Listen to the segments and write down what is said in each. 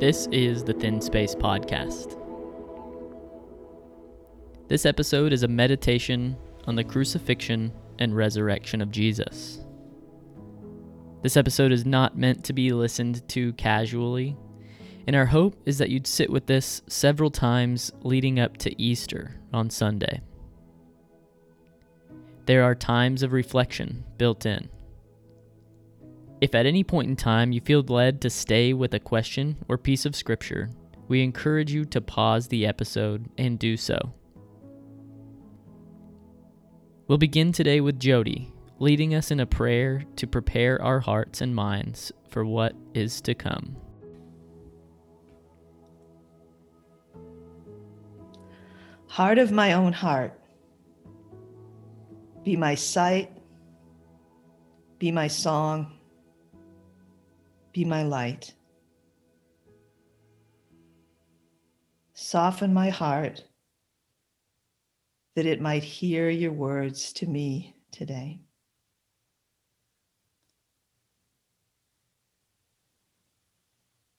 This is the Thin Space Podcast. This episode is a meditation on the crucifixion and resurrection of Jesus. This episode is not meant to be listened to casually, and our hope is that you'd sit with this several times leading up to Easter on Sunday. There are times of reflection built in. If at any point in time you feel led to stay with a question or piece of scripture, we encourage you to pause the episode and do so. We'll begin today with Jody, leading us in a prayer to prepare our hearts and minds for what is to come. Heart of my own heart, be my sight, be my song be my light. Soften my heart that it might hear your words to me today.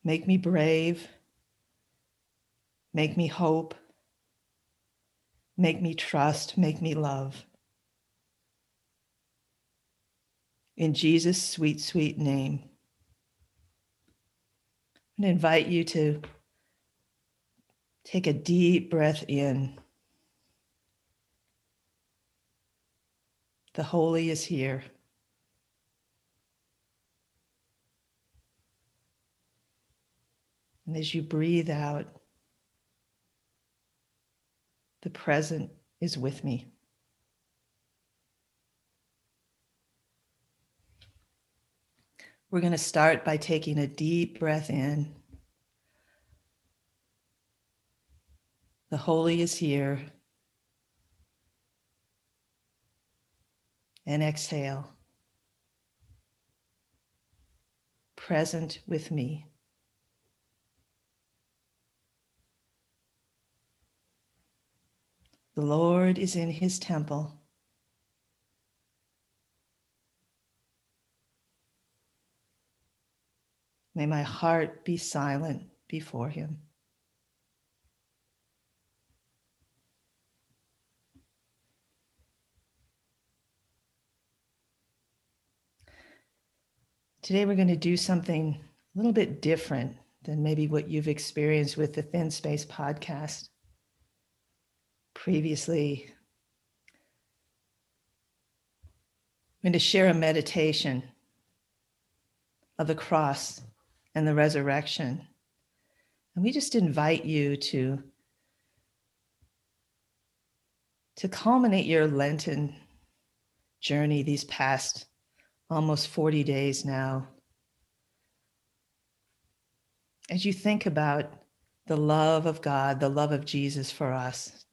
Make me brave. Make me hope. Make me trust. Make me love. In Jesus' sweet, sweet name. I'm going to invite you to take a deep breath in. The Holy is here. And as you breathe out, the present is with me. We're going to start by taking a deep breath in. The Holy is here. And exhale. Present with me. The Lord is in his temple. May my heart be silent before him. Today, we're going to do something a little bit different than maybe what you've experienced with the Thin Space podcast. Previously, I'm going to share a meditation of the cross and the resurrection. And we just invite you to, to culminate your Lenten journey these past almost 40 days now. As you think about the love of God, the love of Jesus for us,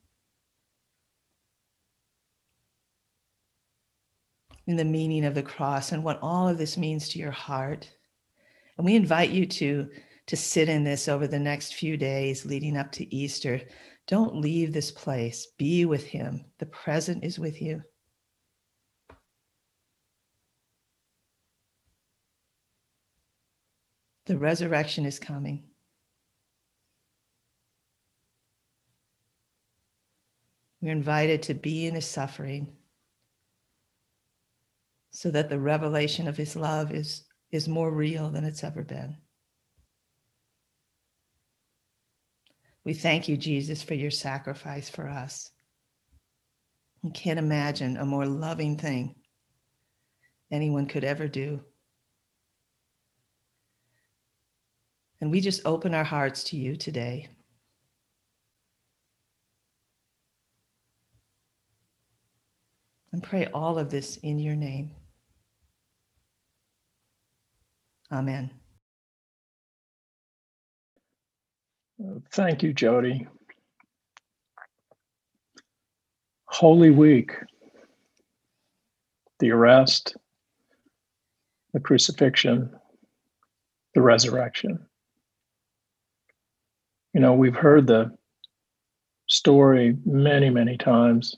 in the meaning of the cross and what all of this means to your heart. And we invite you to, to sit in this over the next few days leading up to Easter. Don't leave this place. Be with Him. The present is with you. The resurrection is coming. We're invited to be in his suffering so that the revelation of his love is is more real than it's ever been. We thank you, Jesus, for your sacrifice for us. We can't imagine a more loving thing anyone could ever do. And we just open our hearts to you today. And pray all of this in your name. Amen. Thank you, Jody. Holy Week, the arrest, the crucifixion, the resurrection. You know, we've heard the story many, many times.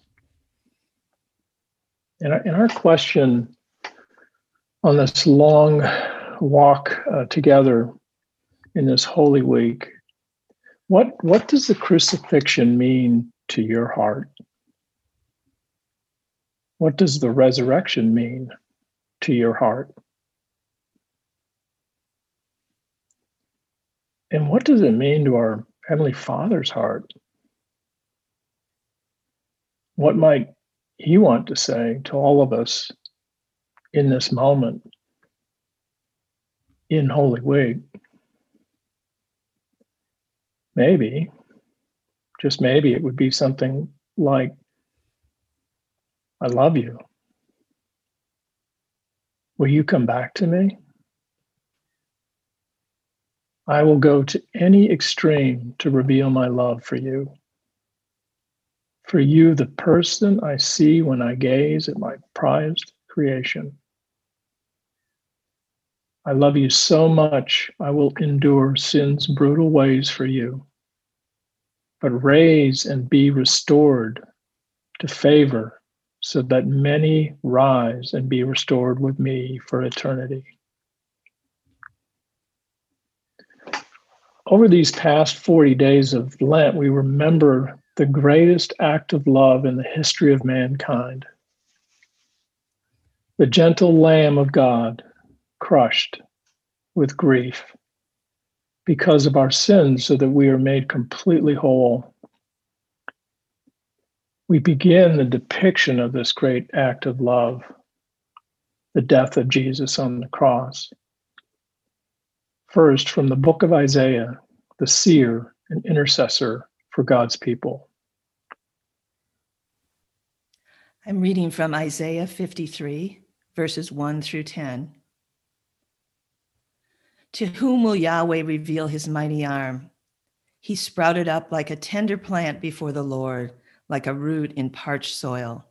And our, question on this long walk uh, together in this Holy Week, what, what does the crucifixion mean to your heart? What does the resurrection mean to your heart? And what does it mean to our Heavenly Father's heart? What might He want to say to all of us in this moment in Holy Week? Maybe, just maybe, it would be something like, I love you. Will you come back to me? I will go to any extreme to reveal my love for you. For you, the person I see when I gaze at my prized creation. I love you so much, I will endure sin's brutal ways for you, but raise and be restored to favor so that many rise and be restored with me for eternity. Over these past 40 days of Lent, we remember the greatest act of love in the history of mankind. The gentle Lamb of God, crushed with grief because of our sins, so that we are made completely whole we begin the depiction of this great act of love, the death of Jesus on the cross. First, from the book of Isaiah, the seer and intercessor for God's people. I'm reading from Isaiah 53, verses 1 through 10. To whom will Yahweh reveal his mighty arm? He sprouted up like a tender plant before the Lord like a root in parched soil.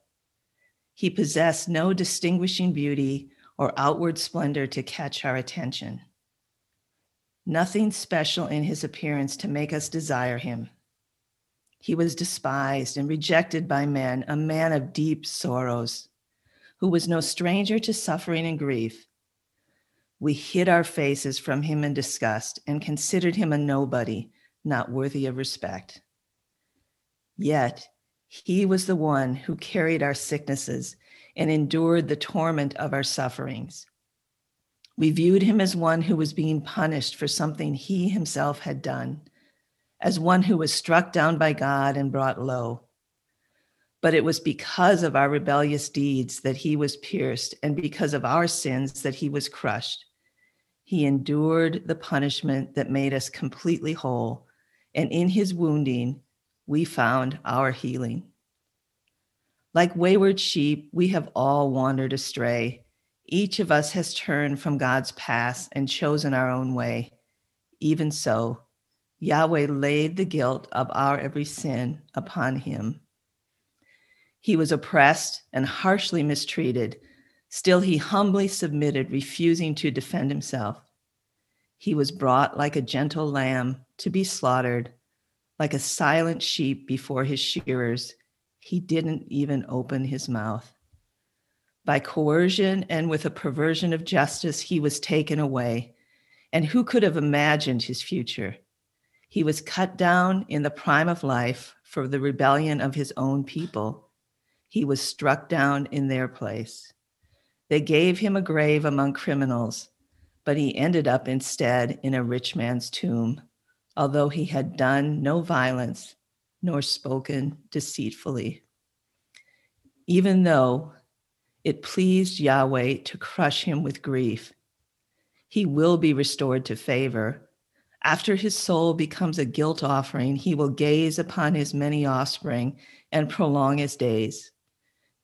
He possessed no distinguishing beauty or outward splendor to catch our attention. Nothing special in his appearance to make us desire him. He was despised and rejected by men, a man of deep sorrows, who was no stranger to suffering and grief. We hid our faces from him in disgust and considered him a nobody, not worthy of respect. Yet he was the one who carried our sicknesses and endured the torment of our sufferings. We viewed him as one who was being punished for something he himself had done, as one who was struck down by God and brought low. But it was because of our rebellious deeds that he was pierced, and because of our sins that he was crushed. He endured the punishment that made us completely whole, and in his wounding, we found our healing. Like wayward sheep, we have all wandered astray. Each of us has turned from God's path and chosen our own way. Even so, Yahweh laid the guilt of our every sin upon him. He was oppressed and harshly mistreated. Still, he humbly submitted, refusing to defend himself. He was brought like a gentle lamb to be slaughtered like a silent sheep before his shearers, he didn't even open his mouth. By coercion and with a perversion of justice, he was taken away. And who could have imagined his future? He was cut down in the prime of life for the rebellion of his own people. He was struck down in their place. They gave him a grave among criminals, but he ended up instead in a rich man's tomb although he had done no violence nor spoken deceitfully. Even though it pleased Yahweh to crush him with grief, he will be restored to favor. After his soul becomes a guilt offering, he will gaze upon his many offspring and prolong his days.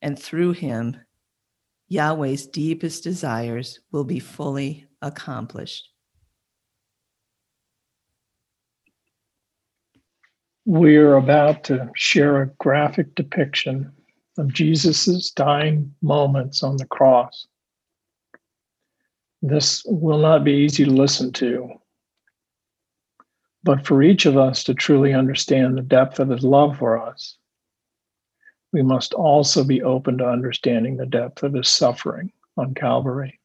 And through him, Yahweh's deepest desires will be fully accomplished. We are about to share a graphic depiction of Jesus' dying moments on the cross. This will not be easy to listen to, but for each of us to truly understand the depth of his love for us, we must also be open to understanding the depth of his suffering on Calvary.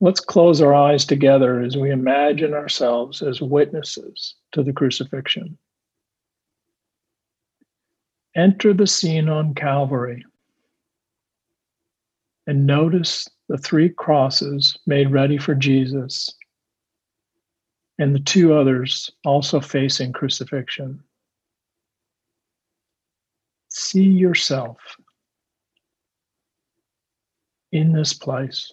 Let's close our eyes together as we imagine ourselves as witnesses to the crucifixion. Enter the scene on Calvary and notice the three crosses made ready for Jesus and the two others also facing crucifixion. See yourself in this place.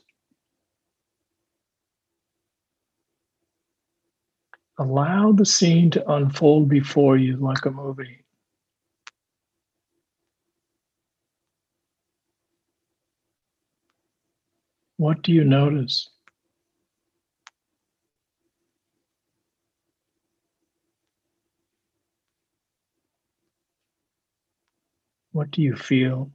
Allow the scene to unfold before you like a movie. What do you notice? What do you feel?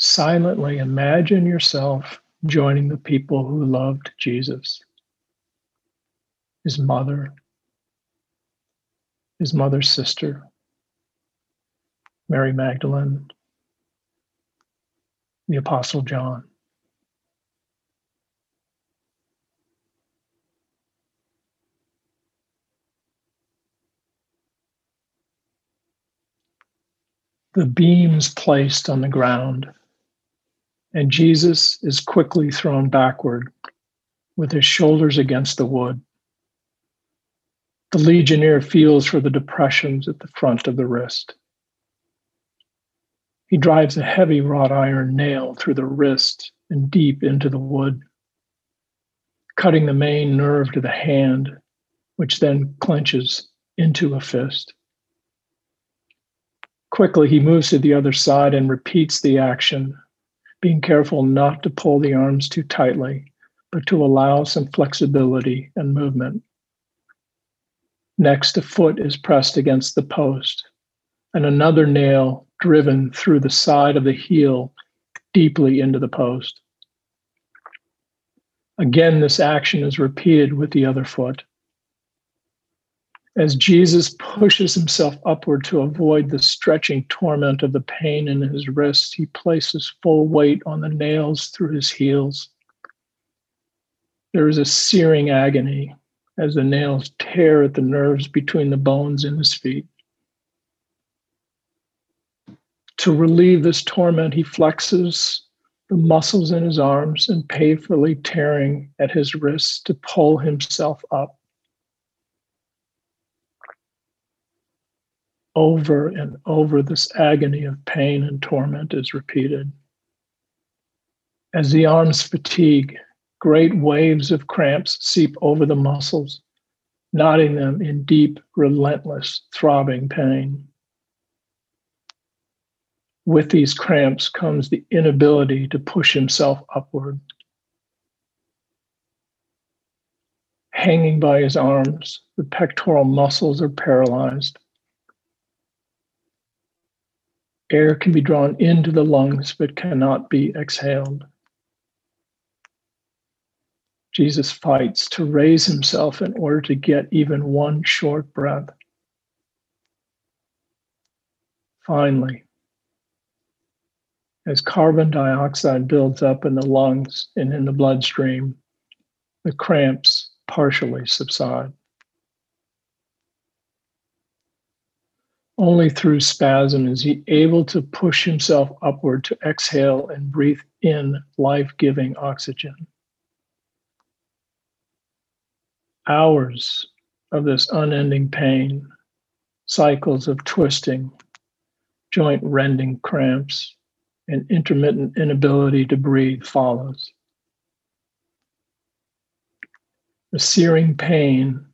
silently imagine yourself joining the people who loved Jesus, his mother, his mother's sister, Mary Magdalene, the Apostle John. The beams placed on the ground and Jesus is quickly thrown backward with his shoulders against the wood. The legionnaire feels for the depressions at the front of the wrist. He drives a heavy wrought iron nail through the wrist and deep into the wood, cutting the main nerve to the hand, which then clenches into a fist. Quickly, he moves to the other side and repeats the action being careful not to pull the arms too tightly, but to allow some flexibility and movement. Next, a foot is pressed against the post, and another nail driven through the side of the heel deeply into the post. Again, this action is repeated with the other foot. As Jesus pushes himself upward to avoid the stretching torment of the pain in his wrists, he places full weight on the nails through his heels. There is a searing agony as the nails tear at the nerves between the bones in his feet. To relieve this torment, he flexes the muscles in his arms and painfully tearing at his wrists to pull himself up. over and over this agony of pain and torment is repeated. As the arms fatigue, great waves of cramps seep over the muscles, knotting them in deep, relentless, throbbing pain. With these cramps comes the inability to push himself upward. Hanging by his arms, the pectoral muscles are paralyzed Air can be drawn into the lungs but cannot be exhaled. Jesus fights to raise himself in order to get even one short breath. Finally, as carbon dioxide builds up in the lungs and in the bloodstream, the cramps partially subside. Only through spasm is he able to push himself upward to exhale and breathe in life giving oxygen. Hours of this unending pain, cycles of twisting, joint rending cramps, and intermittent inability to breathe follows. The searing pain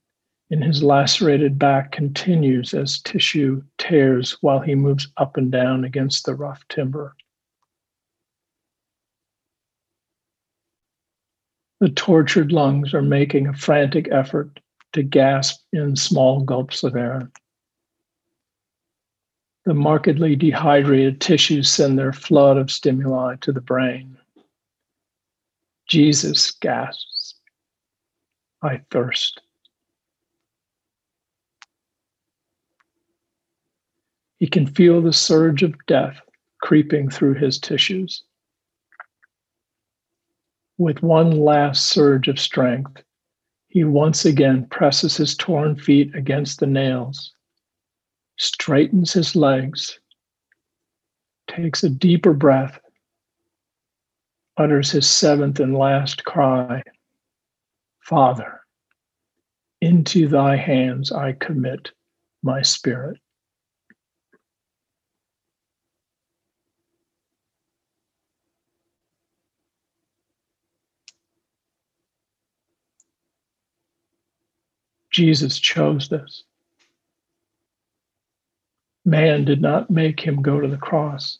in his lacerated back continues as tissue tears while he moves up and down against the rough timber. The tortured lungs are making a frantic effort to gasp in small gulps of air the markedly dehydrated tissues send their flood of stimuli to the brain. Jesus gasps, I thirst. He can feel the surge of death creeping through his tissues. With one last surge of strength, he once again presses his torn feet against the nails straightens his legs, takes a deeper breath, utters his seventh and last cry Father, into thy hands I commit my spirit. Jesus chose this. Man did not make him go to the cross.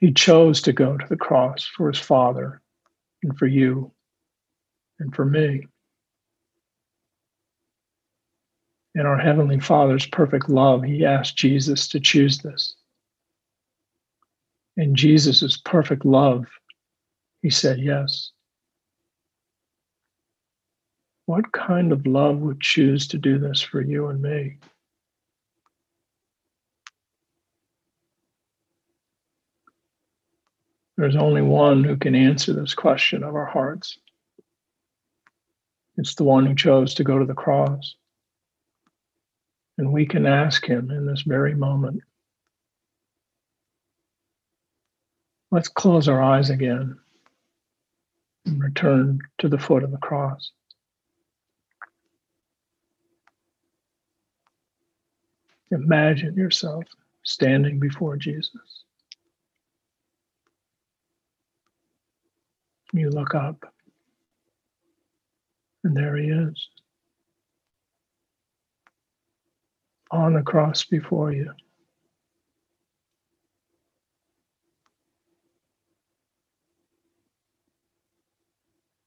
He chose to go to the cross for his Father and for you and for me. In our Heavenly Father's perfect love, He asked Jesus to choose this. In Jesus' perfect love, He said yes. What kind of love would choose to do this for you and me? There's only one who can answer this question of our hearts. It's the one who chose to go to the cross. And we can ask him in this very moment. Let's close our eyes again and return to the foot of the cross. Imagine yourself standing before Jesus. You look up, and there he is on the cross before you.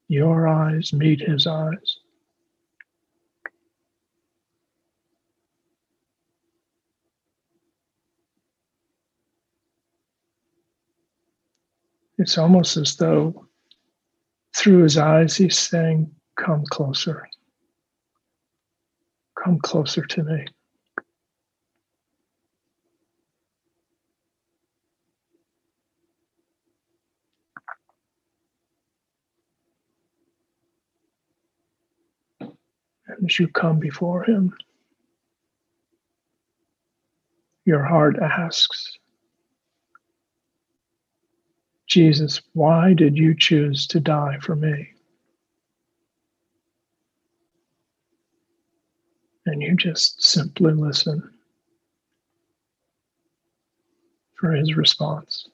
Your eyes meet his eyes. It's almost as though through his eyes he's saying, Come closer. Come closer to me. And as you come before him, your heart asks, Jesus, why did you choose to die for me? And you just simply listen for his response.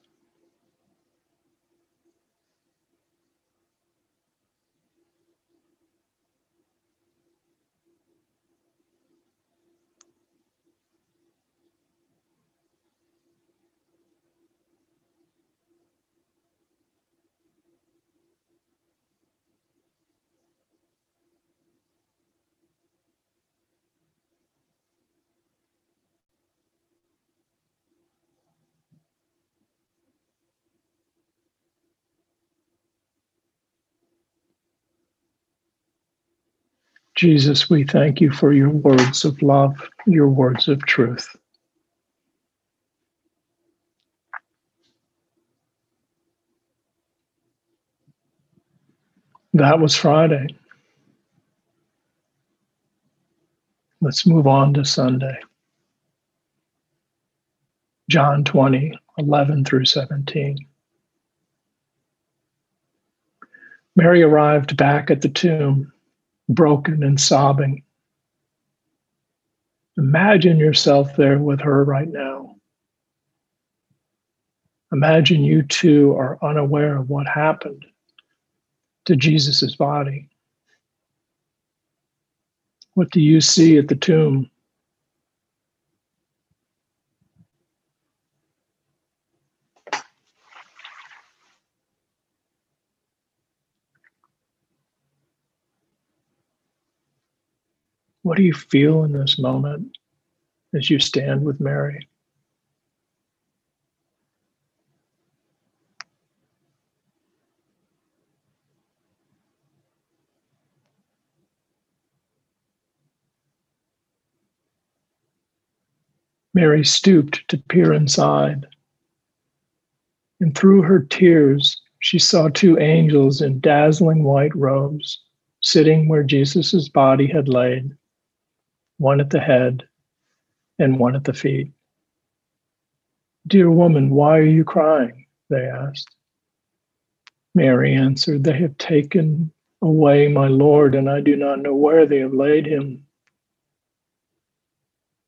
Jesus, we thank you for your words of love, your words of truth. That was Friday. Let's move on to Sunday. John 20, 11 through 17. Mary arrived back at the tomb broken and sobbing. Imagine yourself there with her right now. Imagine you too are unaware of what happened to Jesus' body. What do you see at the tomb? What do you feel in this moment as you stand with Mary? Mary stooped to peer inside. And through her tears, she saw two angels in dazzling white robes sitting where Jesus' body had laid, one at the head and one at the feet. Dear woman, why are you crying? They asked. Mary answered, They have taken away my Lord, and I do not know where they have laid him.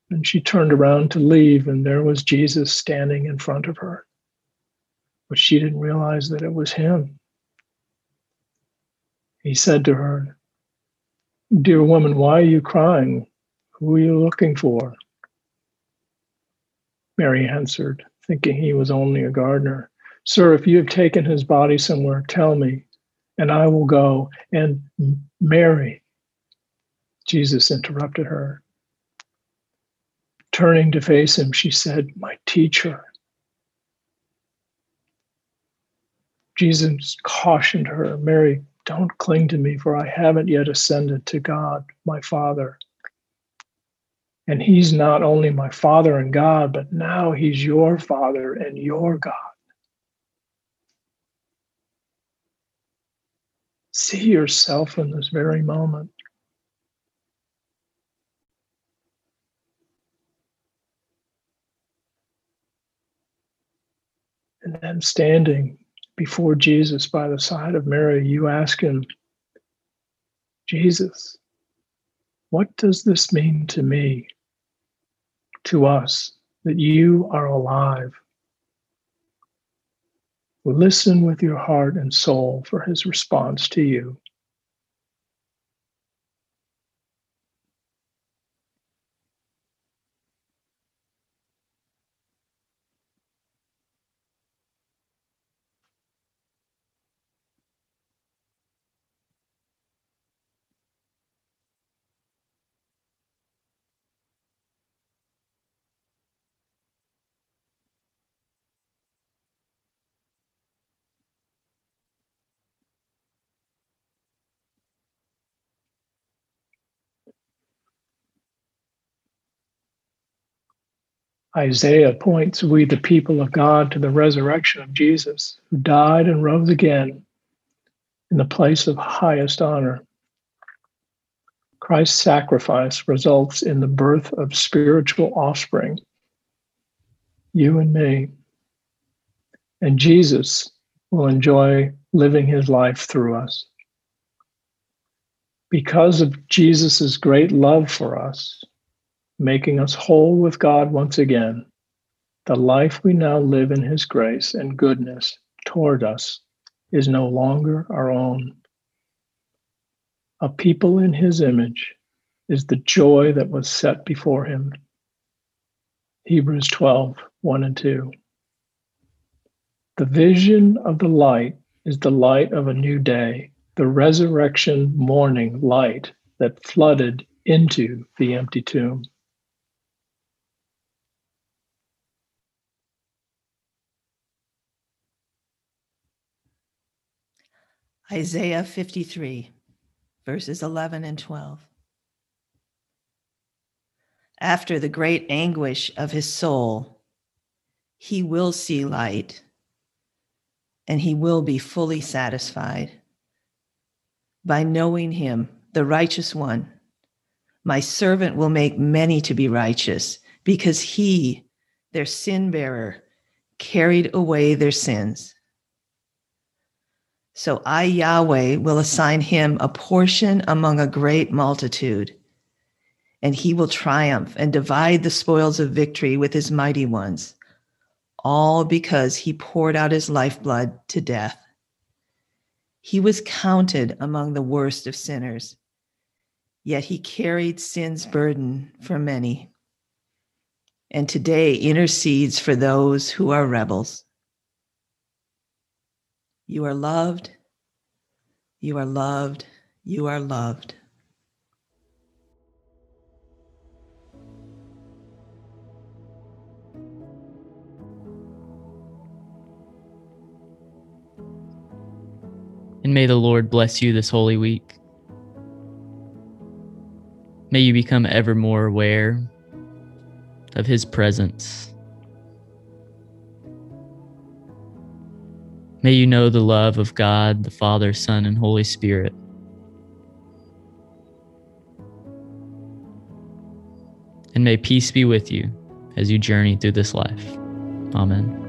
And she turned around to leave, and there was Jesus standing in front of her. But she didn't realize that it was him. He said to her, Dear woman, why are you crying? Who are you looking for? Mary answered, thinking he was only a gardener. Sir, if you have taken his body somewhere, tell me, and I will go. And Mary, Jesus interrupted her. Turning to face him, she said, My teacher. Jesus cautioned her, Mary, don't cling to me, for I haven't yet ascended to God, my Father. And He's not only my Father and God, but now He's your Father and your God. See yourself in this very moment. And then standing before Jesus by the side of Mary, you ask him, Jesus, what does this mean to me, to us, that you are alive? Listen with your heart and soul for his response to you. Isaiah points we, the people of God, to the resurrection of Jesus, who died and rose again in the place of highest honor. Christ's sacrifice results in the birth of spiritual offspring, you and me. And Jesus will enjoy living his life through us. Because of Jesus' great love for us, making us whole with God once again, the life we now live in His grace and goodness toward us is no longer our own. A people in His image is the joy that was set before Him. Hebrews 12, 1 and 2. The vision of the light is the light of a new day, the resurrection morning light that flooded into the empty tomb. Isaiah 53, verses 11 and 12. After the great anguish of his soul, he will see light and he will be fully satisfied. By knowing him, the righteous one, my servant will make many to be righteous because he, their sin bearer, carried away their sins. So I, Yahweh, will assign him a portion among a great multitude, and he will triumph and divide the spoils of victory with his mighty ones, all because he poured out his lifeblood to death. He was counted among the worst of sinners, yet he carried sin's burden for many, and today intercedes for those who are rebels. You are loved. You are loved. You are loved. And may the Lord bless you this holy week. May you become ever more aware of His presence. May you know the love of God, the Father, Son, and Holy Spirit. And may peace be with you as you journey through this life. Amen.